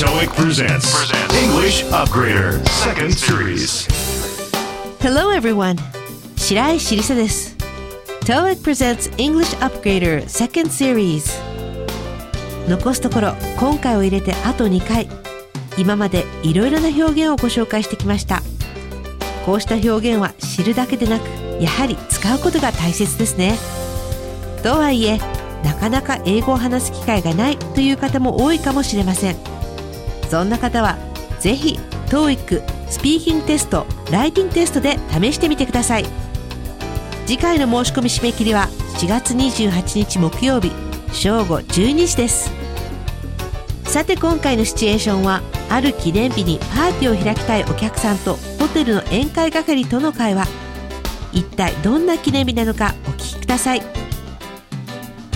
TOEIC presents English Upgrader Second Series. Hello everyone. 白石りさです。TOEIC presents English Upgrader Second Series. 残すところ今回を入れてあと2回。今までいろいろな表現をご紹介してきました。こうした表現は知るだけでなくやはり使うことが大切ですね。とはいえなかなか英語を話す機会がないという方も多いかもしれません。そんな方はぜひ TOEIC スピーキングテストライティングテストで試してみてください。次回の申し込み締め切りは4月28日木曜日正午12時です。さて今回のシチュエーションはある記念日にパーティーを開きたいお客さんとホテルの宴会係との会話。一体どんな記念日なのかお聞きください。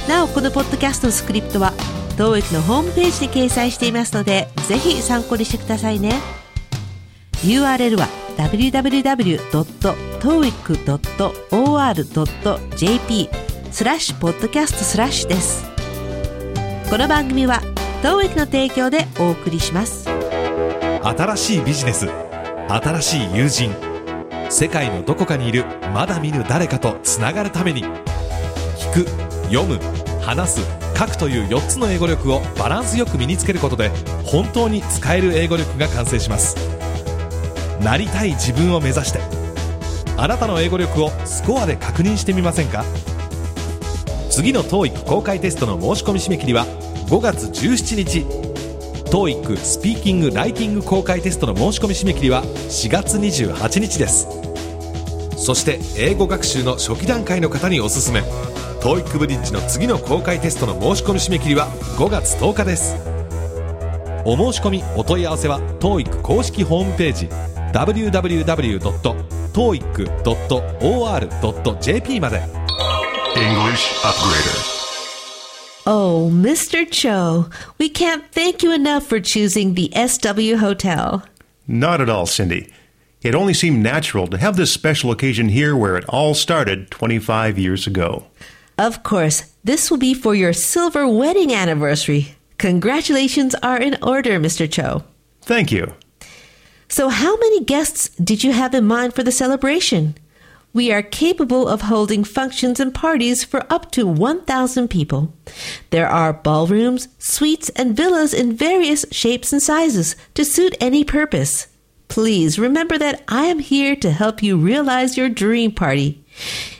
なおこのポッドキャストのスクリプトは TOEIC のホームページに掲載していますのでぜひ参考にしてくださいね。URL は www.toeic.or.jp スラッシュポッドキャストスラッシュです。この番組は TOEIC の提供でお送りします。新しいビジネス新しい友人世界のどこかにいるまだ見ぬ誰かとつながるために聞く読む話す書くという4つの英語力をバランスよく身につけることで本当に使える英語力が完成します。なりたい自分を目指してあなたの英語力をスコアで確認してみませんか？次の TOEIC 公開テストの申し込み締め切りは5月17日。TOEIC スピーキング・ライティング公開テストの申し込み締め切りは4月28日です。そして英語学習の初期段階の方におすすめ。TOEIC ブリッジの次の公開テストの申し込み締め切りは5月10日ですお申し込みお問い合わせは TOEIC 公式ホームページ www.toeic.or.jp まで English Upgrader. Oh, Mr. Cho, we can't thank you enough for choosing the SW Hotel. Not at all, Cindy. It only seemed natural to have this special occasion here where it all started 25 years ago. Of course, this will be for your silver wedding anniversary. Congratulations are in order, Mr. Cho. Thank you. So, how many guests did you have in mind for the celebration? We are capable of holding functions and parties for up to 1,000 people. There are ballrooms, suites, and villas in various shapes and sizes to suit any purpose. Please remember that I am here to help you realize your dream party.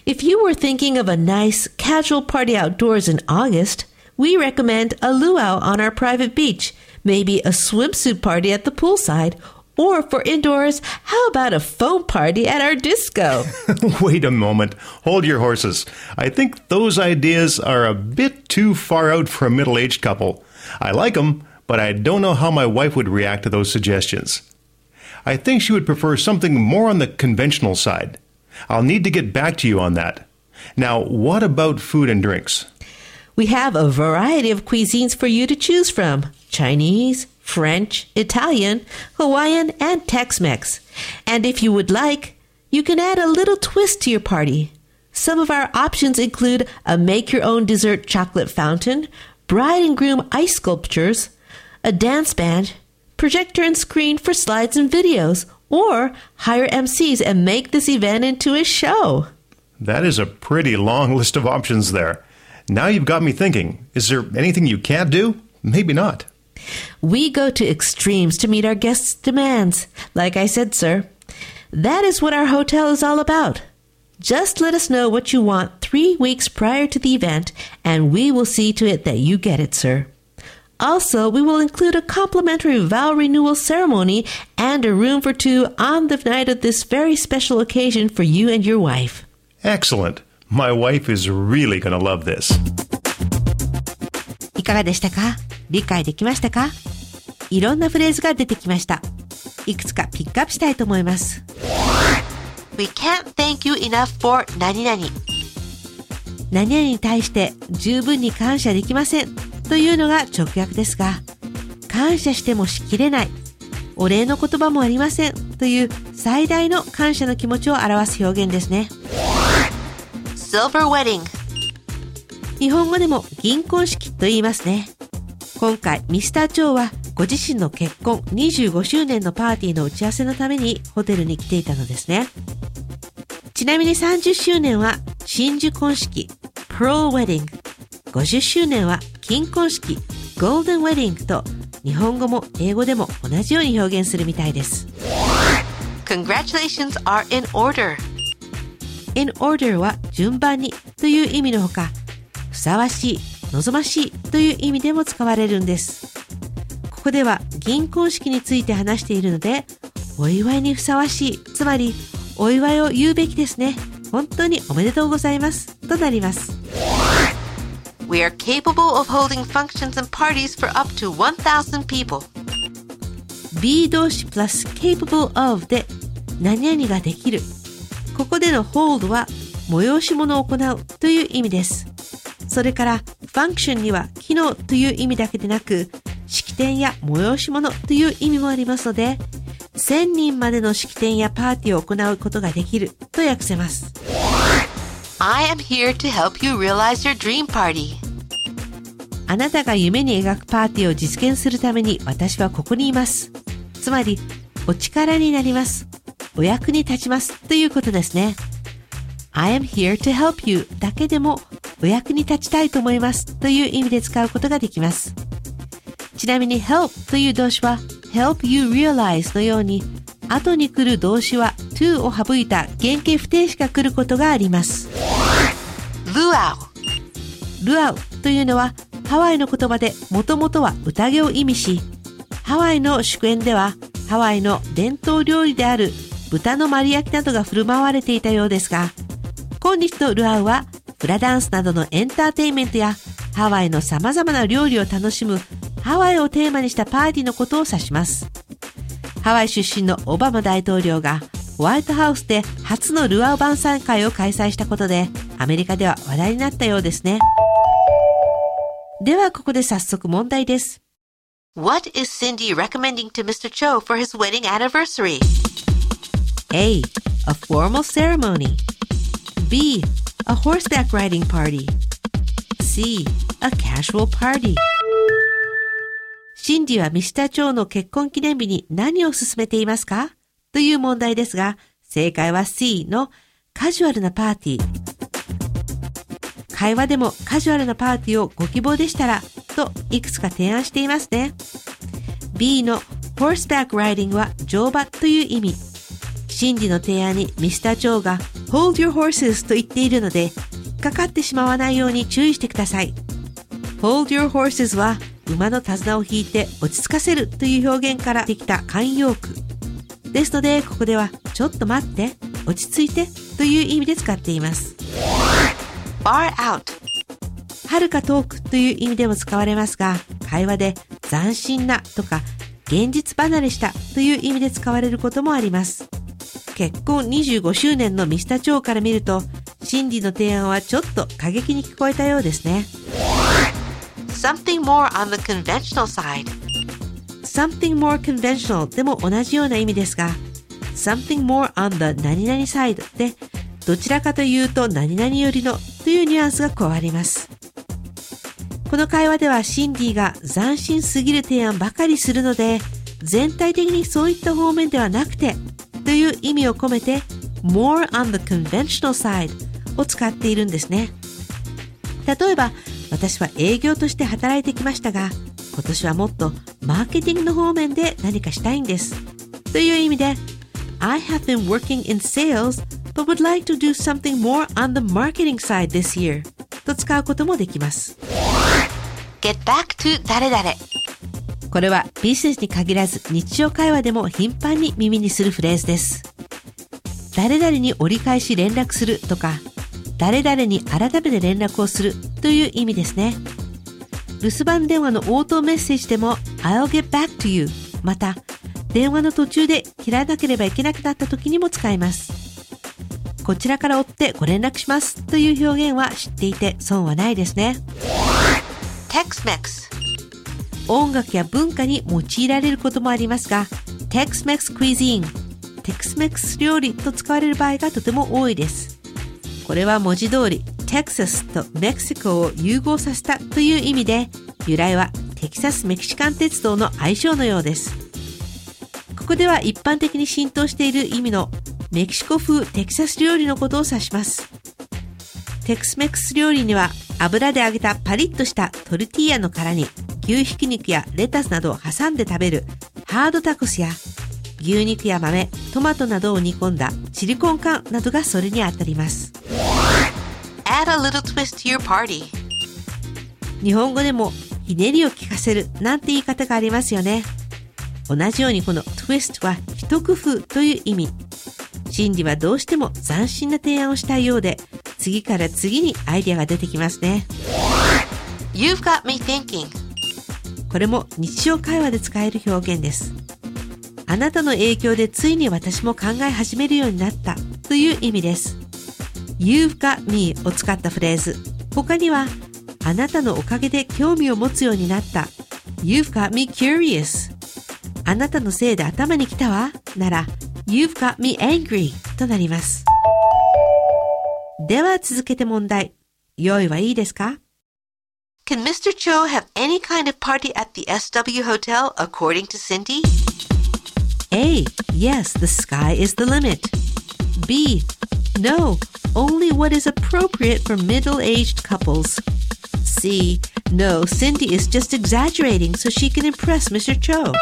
If you were thinking of a nice, casual party outdoors in August, we recommend a luau on our private beach, maybe a swimsuit party at the poolside, or for indoors, how about a foam party at our disco? Wait a moment. Hold your horses. I think those ideas are a bit too far out for a middle aged couple. I like them, but I don't know how my wife would react to those suggestions. I think she would prefer something more on the conventional side. I'll need to get back to you on that. Now, what about food and drinks? we have a variety of cuisines for you to choose from Chinese, French, Italian, Hawaiian, and Tex Mex. And if you would like, you can add a little twist to your party. Some of our options include a make your own dessert chocolate fountain, bride and groom ice sculptures, a dance band, projector and screen for slides and videos, or hire MCs and make this event into a show. That is a pretty long list of options there. Now you've got me thinking. Is there anything you can't do? Maybe not. We go to extremes to meet our guests' demands. Like I said, sir, that is what our hotel is all about. Just let us know what you want three weeks prior to the event, and we will see to it that you get it, sir. Also, we will include a complimentary vow renewal ceremony and a room for two on the night of this very special occasion for you and your wife. Excellent. My wife is really going to love this. いかがでしたか理解できましたかいろんなフレーズが出てきました。いくつかピックアップしたいと思います。We can't thank you enough for 何々。何々に対して十分に感謝できません というのが直訳ですが、感謝してもしきれない、お礼の言葉もありませんという最大の感謝の気持ちを表す表現ですね。Silver Wedding 日本語でも銀婚式と言いますね。今回、ミスター・チョウはご自身の結婚25周年のパーティーの打ち合わせのためにホテルに来ていたのですね。ちなみに30周年は真珠婚式 Pearl Wedding。50周年は金婚式 Golden Wedding と日本語も英語でも同じように表現するみたいです。Congratulations are in order. in order は順番にという意味のほか、ふさわしい、望ましいという意味でも使われるんです。ここでは銀婚式について話しているので、お祝いにふさわしい、つまりお祝いを言うべきですね。本当におめでとうございます。となります。We are capable of holding functions and parties for up to 1,000 people. be 動詞 plus capable of で何々ができる。ここでの hold は催し物を行うという意味です。それから function には機能という意味だけでなく式典や催し物という意味もありますので1000人までの式典やパーティーを行うことができると訳せます。I am here to help you realize your dream party. あなたが夢に描くパーティーを実現するために私はここにいます。つまり、お力になります。お役に立ちます。ということですね。I am here to help you だけでもお役に立ちたいと思います。という意味で使うことができます。ちなみに help という動詞は help you realize のように後に来る動詞は to を省いた原型不定詞が来ることがあります。Luau. ルアウというのはハワイの言葉でもともとは宴を意味し、ハワイの祝宴ではハワイの伝統料理である豚の丸焼きなどが振る舞われていたようですが、今日のルアウはフラダンスなどのエンターテインメントやハワイの様々な料理を楽しむハワイをテーマにしたパーティーのことを指します。ハワイ出身のオバマ大統領がホワイトハウスで初のルアウ晩餐会を開催したことでアメリカでは話題になったようですね。ではここで早速問題です。What is Cindy recommending to Mr. Cho for his wedding anniversary? A. A formal ceremony. B. A horseback riding party. C. A casual party. シンディはミスター・チョウの結婚記念日に何を勧めていますか？という問題ですが、正解は C のカジュアルなパーティー。会話でもカジュアルなパーティーをご希望でしたらといくつか提案していますね。B の horseback riding は乗馬という意味。シンディの提案にミスター・チョウが hold your horses と言っているので、引っかかってしまわないように注意してください。hold your horses は馬の手綱を引いて落ち着かせるという表現からできた慣用句。ですので、ここではちょっと待って、落ち着いてという意味で使っています。Far out. 遥か遠くという意味でも使われますが、会話で斬新なとか現実離れしたという意味で使われることもあります。結婚25周年のミスターチョウから見ると、シンディの提案はちょっと過激に聞こえたようですね。Something more on the conventional side. something more conventional でも同じような意味ですが、something more on the 何々 side で、どちらかというと何々よりのというニュアンスが加わります。この会話ではシンディが斬新すぎる提案ばかりするので、全体的にそういった方面ではなくて、という意味を込めて、more on the conventional side を使っているんですね。例えば、私は営業として働いてきましたが、今年はもっとマーケティングの方面で何かしたいんです。という意味で、I have been working in sales but would like to do something more on the marketing side this year と使うこともできます。Get back to 誰々。これはビジネスに限らず日常会話でも頻繁に耳にするフレーズです。誰々に折り返し連絡するとか、誰々に改めて連絡をするという意味ですね。留守番電話の応答メッセージでも I'll get back to you また電話の途中で切らなければいけなくなった時にも使います。こちらから追ってご連絡しますという表現は知っていて損はないですね。Tex-Mex. 音楽や文化に用いられることもありますが、Tex-Mex Cuisine、Tex-Mex 料理と使われる場合がとても多いです。これは文字通り、Texas とメキシコを融合させたという意味で、由来はテキサスメキシカン鉄道の愛称のようです。ここでは一般的に浸透している意味のメキシコ風テキサス料理のことを指します。テクスメックス料理には油で揚げたパリッとしたトルティーヤの殻に牛ひき肉やレタスなどを挟んで食べるハードタコスや牛肉や豆、トマトなどを煮込んだチリコンカンなどがそれに当たります。Add a little twist to your party. 日本語でもひねりを効かせるなんて言い方がありますよね。同じようにこの twist は一工夫という意味。シンディはどうしても斬新な提案をしたいようで、次から次にアイデアが出てきますね。You've got me thinking. これも日常会話で使える表現です。あなたの影響でついに私も考え始めるようになったという意味です。You've got me を使ったフレーズ。他には、あなたのおかげで興味を持つようになった。You've got me curious. あなたのせいで頭に来たわ。なら、You've got me angry となります。では続けて問題。用意はいいですか Can Mr. Cho have any kind of party at the SW Hotel according to Cindy? A. Yes, the sky is the limit. B. No, only what is appropriate for middle aged couples. C. No, Cindy is just exaggerating so she can impress Mr. Cho.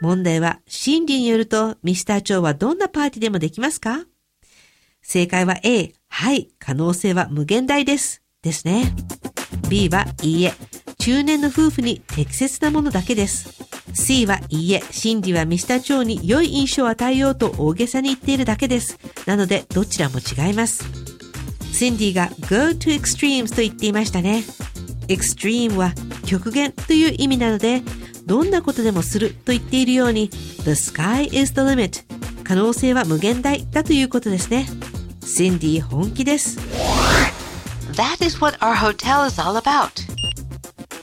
問題は、シンディによると、ミスター・チョウはどんなパーティーでもできますか正解は A。はい、可能性は無限大です。ですね。B はいいえ、中年の夫婦に適切なものだけです。C はいいえ、シンディはミスター・チョウに良い印象を与えようと大げさに言っているだけです。なので、どちらも違います。シンディが go to extremes と言っていましたね。extreme は極限という意味なので、どんなことでもすると言っているように、the sky is the limit 可能性は無限大だということですね。シンディ本気です。That is what our hotel is all about.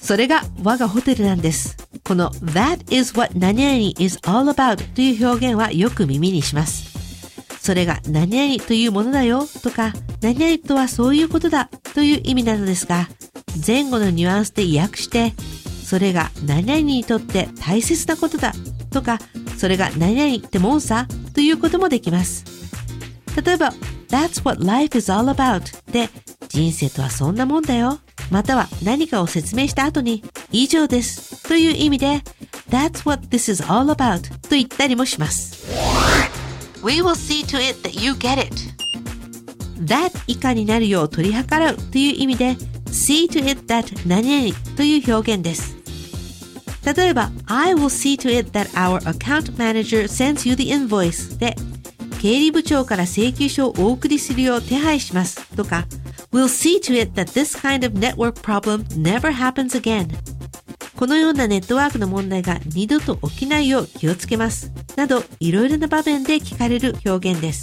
それが我がホテルなんです。この That is what 何々 is all about という表現はよく耳にします。それが何々というものだよとか何々とはそういうことだという意味なのですが前後のニュアンスで訳してそれが何々にとって大切なことだとかそれが何々ってもんさということもできます。例えば That's what life is all about で人生とはそんなもんだよ。または何かを説明した後に以上ですという意味で That's what this is all about と言ったりもします。We will see to it that you get it. that 以下になるよう取り計らうという意味で see to it that 何々という表現です。例えば I will see to it that our account manager sends you the invoice で経理部長から請求書をお送りするよう手配しますとか We'll see to it that this kind of network problem never happens again このようなネットワークの問題が二度と起きないよう気をつけます。など、いろいろな場面で聞かれる表現です。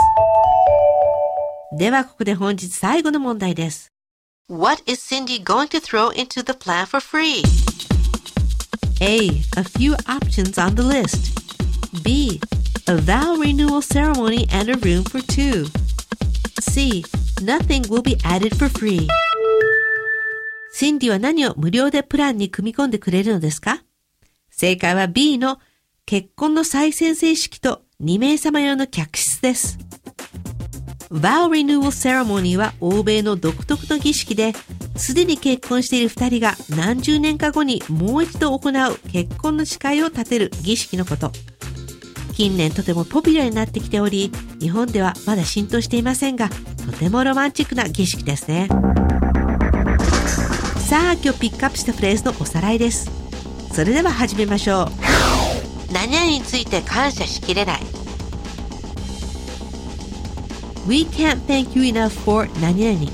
では、ここで本日最後の問題です。What is Cindy going to throw into the plan for free? A. A few options on the list. B. A vow renewal ceremony and a room for two. C. Nothing will be added for free. シンディは何を無料でプランに組み込んでくれるのですか正解は B の結婚の再宣誓式と2名様用の客室です。Vow Renewal Ceremony は欧米の独特の儀式で、すでに結婚している二人が何十年か後にもう一度行う結婚の誓いを立てる儀式のこと。近年とてもポピュラーになってきており、日本ではまだ浸透していませんが、とてもロマンチックな儀式ですね。さあ、今日ピックアップしたフレーズのおさらいです。それでは始めましょう。何々について感謝しきれない。We can't thank you enough for 何々。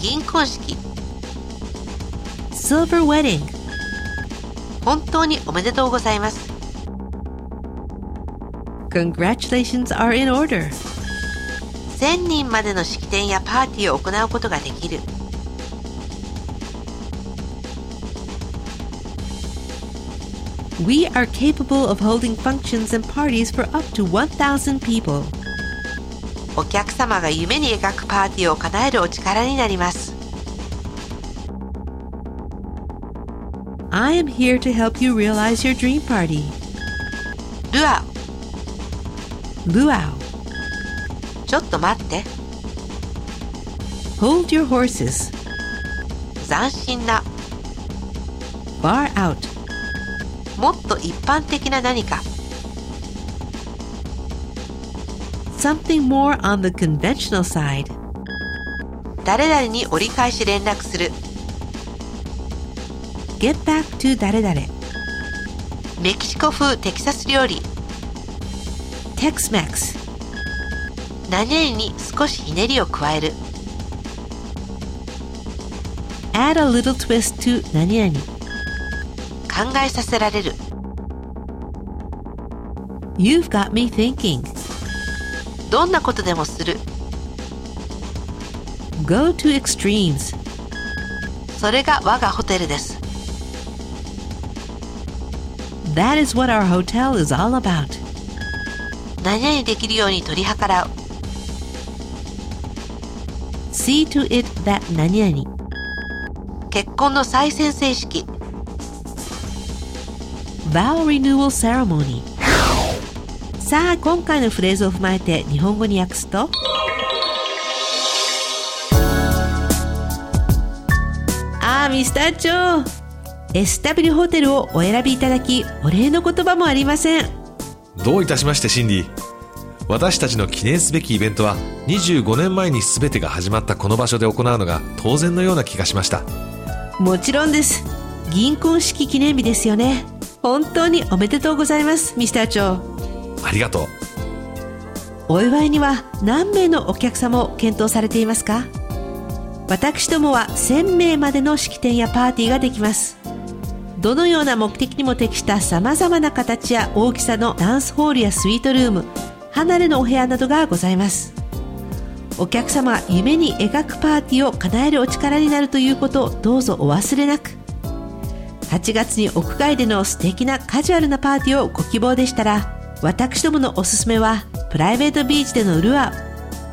銀婚式、Silver Wedding。本当におめでとうございます。Congratulations are in order. 1000人までの式典やパーティーを行うことができる。 We are capable of holding functions and parties for up to 1,000 people. お客様が夢に描くパーティーを叶えるお力になります。 I am here to help you realize your dream party. ルア Luau. ウちょっと待って Hold your horses. 斬新な Bar out. もっと一般的な何か Something more on the conventional side. 誰々に折り返し連絡する Get back to 誰々。メキシコ風テキサス料理 Tex-Mex. 何々に少しひねりを加える Add a little twist to 何々。考えさせられる You've got me thinking. どんなことでもする Go to extremes. それが我がホテルです That is what our hotel is all about. 何々できるように取り計らう See to it that 何々。結婚の再宣誓式 Vow renewal ceremony. さあ、今回のフレーズを踏まえて日本語に訳すとあー、ミスター長 SW ホテルをお選びいただき、お礼の言葉もありません。どういたしましてシンディ私たちの記念すべきイベントは25年前に全てが始まったこの場所で行うのが当然のような気がしましたもちろんです。銀婚式記念日ですよね。本当におめでとうございます、ミスター長。ありがとうお祝いには何名のお客様を検討されていますか？私どもは1000名までの式典やパーティーができますどのような目的にも適した様々な形や大きさのダンスホールやスイートルーム離れのお部屋などがございます。お客様が夢に描くパーティーを叶えるお力になるということをどうぞお忘れなく。8月に屋外での素敵なカジュアルなパーティーをご希望でしたら私どものおすすめはプライベートビーチでのルア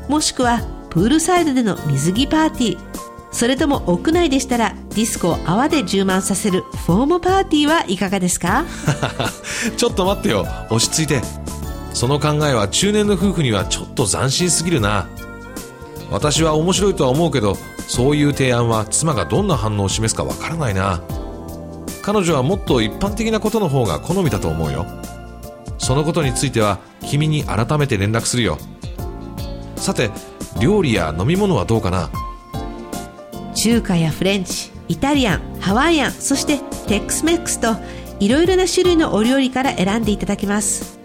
ーもしくはプールサイドでの水着パーティー。それとも屋内でしたらディスコを泡で充満させるフォームパーティーはいかがですか？ちょっと待ってよ。落ち着いて。その考えは中年の夫婦にはちょっと斬新すぎるな。私は面白いとは思うけどそういう提案は妻がどんな反応を示すかわからないな。彼女はもっと一般的なことの方が好みだと思うよ。そのことについては君に改めて連絡するよ。さて料理や飲み物はどうかな？中華やフレンチイタリアンハワイアンそしてテックスメックスといろいろな種類のお料理から選んでいただけます。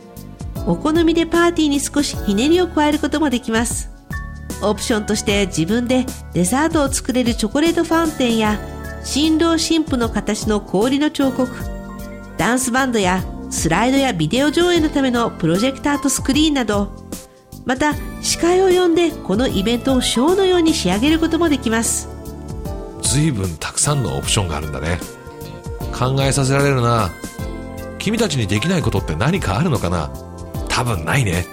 お好みでパーティーに少しひねりを加えることもできます。オプションとして自分でデザートを作れるチョコレートファウンテンや新郎新婦の形の氷の彫刻ダンスバンドやスライドやビデオ上映のためのプロジェクターとスクリーンなどまた司会を呼んでこのイベントをショーのように仕上げることもできます。随分たくさんのオプションがあるんだね。考えさせられるな。君たちにできないことって何かあるのかな。多分ないね。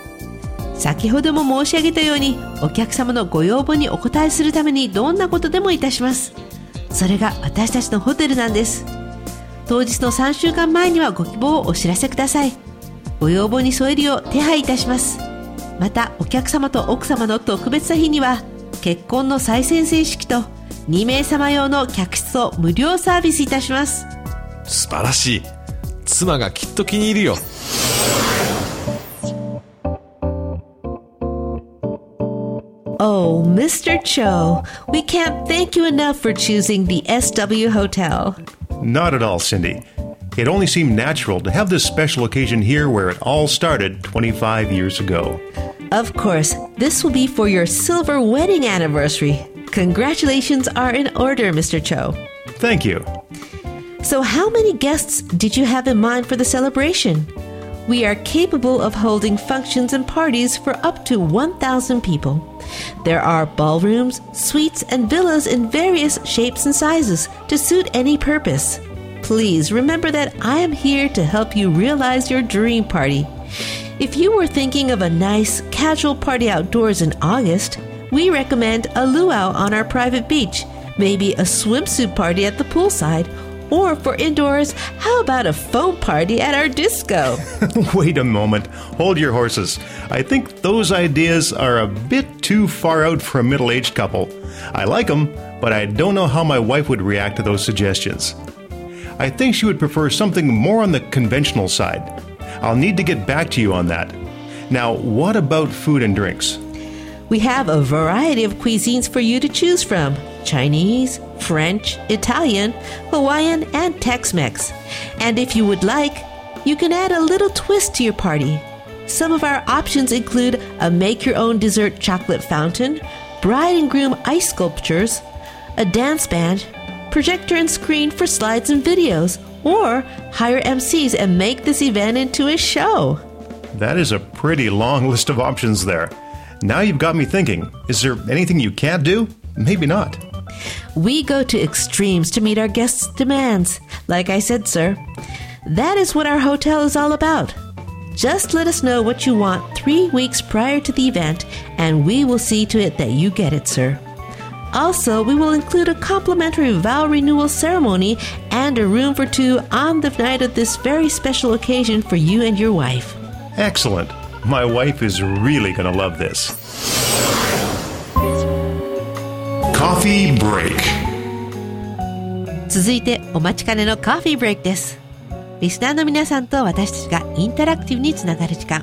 先ほども申し上げたようにお客様のご要望にお応えするためにどんなことでもいたします。それが私たちのホテルなんです。当日の3週間前にはご希望をお知らせください。ご要望に添えるよう手配いたします。またお客様と奥様の特別な日には結婚の再宣誓式と2名様用の客室を無料サービスいたします素晴らしい妻がきっと気に入るよ Oh, Mr. Cho, we can't thank you enough for choosing the SW Hotel. Not at all, Cindy. It only seemed natural to have this special occasion here where it all started 25 years ago. Of course, this will be for your silver wedding anniversary. Congratulations are in order, Mr. Cho. Thank you. So, how many guests did you have in mind for the celebration? We are capable of holding functions and parties for up to 1,000 people. There are ballrooms, suites, and villas in various shapes and sizes to suit any purpose. Please remember that I am here to help you realize your dream party. If you were thinking of a nice, casual party outdoors in August, we recommend a luau on our private beach, maybe a swimsuit party at the poolside, Or for indoors, how about a foam party at our disco? Wait a moment. Hold your horses. I think those ideas are a bit too far out for a middle aged couple. I like them, but I don't know how my wife would react to those suggestions. I think she would prefer something more on the conventional side. I'll need to get back to you on that. Now, what about food and drinks? We have a variety of cuisines for you to choose from Chinese, French, Italian, Hawaiian, and Tex Mex. And if you would like, you can add a little twist to your party. Some of our options include a make your own dessert chocolate fountain, bride and groom ice sculptures, a dance band, projector and screen for slides and videos, or hire MCs and make this event into a show. That is a pretty long list of options there. Now you've got me thinking is there anything you can't do? Maybe not. We go to extremes to meet our guests' demands. Like I said, sir, that is what our hotel is all about. Just let us know what you want three weeks prior to the event, and we will see to it that you get it, sir. Also, we will include a complimentary vow renewal ceremony and a room for two on the night of this very special occasion for you and your wife. Excellent. My wife is really going to love this. Coffee break. 続いてお待ちかねのカフィーブレイクです。リスナーの皆さんと私たちがインタラクティブにつながる時間。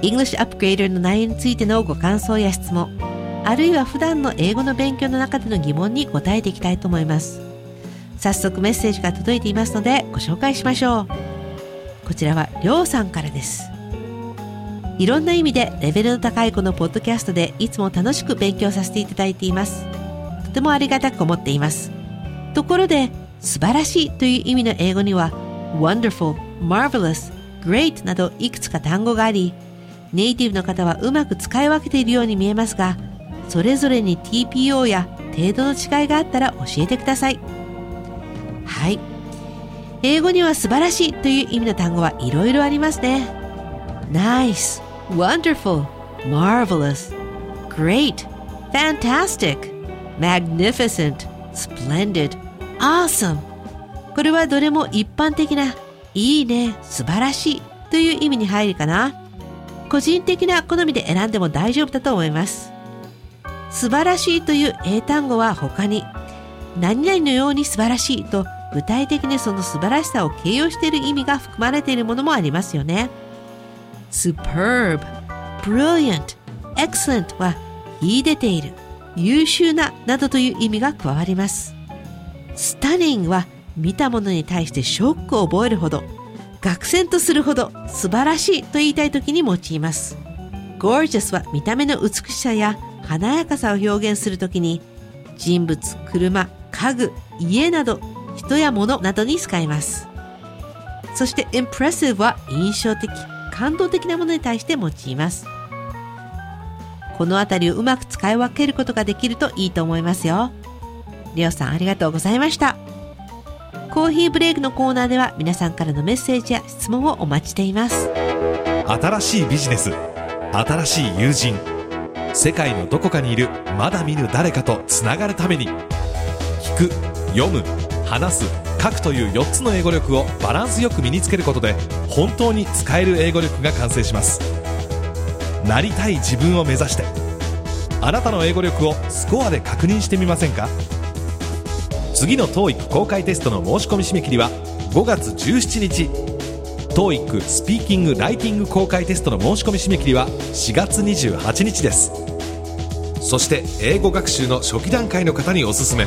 English Upgrader の内容についてのご感想や質問。あるいは普段の英語の勉強の中での疑問に答えていきたいと思います。早速メッセージが届いていますのでご紹介しましょう。こちらはりょうさんからです。いろんな意味でレベルの高いこのポッドキャストでいつも楽しく勉強させていただいています。とてもありがたく思っています。ところで素晴らしいという意味の英語には wonderful, marvelous, great などいくつか単語がありネイティブの方はうまく使い分けているように見えますがそれぞれに TPO や程度の違いがあったら教えてください。はい。英語には素晴らしいという意味の単語はいろいろありますね。Nice, wonderful, marvelous, great, fantastic, magnificent, splendid, awesome. これはどれも一般的ないいね、素晴らしいという意味に入るかな。個人的な好みで選んでも大丈夫だと思います。素晴らしいという英単語は他に何々のように素晴らしいと具体的にその素晴らしさを形容している意味が含まれているものもありますよね。Superb, brilliant, excellent は秀でている、優秀ななどという意味が加わります。stunning は見たものに対してショックを覚えるほど、愕然とするほど素晴らしいと言いたい時に用います。gorgeous は見た目の美しさや華やかさを表現するときに人物、車、家具、家など人や物などに使います。そして impressive は印象的、感動的なものに対して用います。このあたりをうまく使い分けることができるといいと思いますよ。りょうさんありがとうございました。コーヒーブレイクのコーナーでは皆さんからのメッセージや質問をお待ちしています。新しいビジネス新しい友人世界のどこかにいるまだ見ぬ誰かとつながるために聞く読む話す書くという4つの英語力をバランスよく身につけることで本当に使える英語力が完成します。なりたい自分を目指して。あなたの英語力をスコアで確認してみませんか？次の TOEIC 公開テストの申し込み締め切りは5月17日。TOEIC スピーキング・ライティング公開テストの申し込み締め切りは4月28日です。そして英語学習の初期段階の方におすすめ。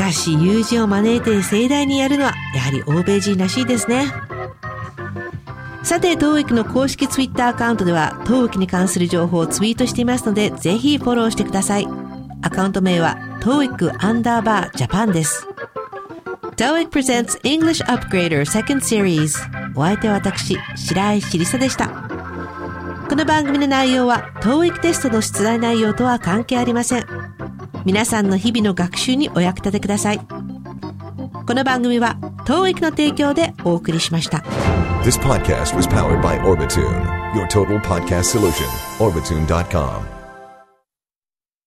かし友人を招いて盛大にやるのはやはり欧米人らしいですね。さて当育の公式 Twitter アカウントでは TOEIC に関する情報をツイートしていますのでぜひフォローしてください。アカウント名は TOEIC アンダーバージャパンです。TOEIC presents English Upgrader Second Series お相手は私白石りさでした。この番組の内容は TOEIC テストの出題内容とは関係ありません。皆さんの日々の学習にお役立てくださいこの番組は当育の提供でお送りしました This podcast was powered by Orbitune, your total podcast solution. Orbitune.com.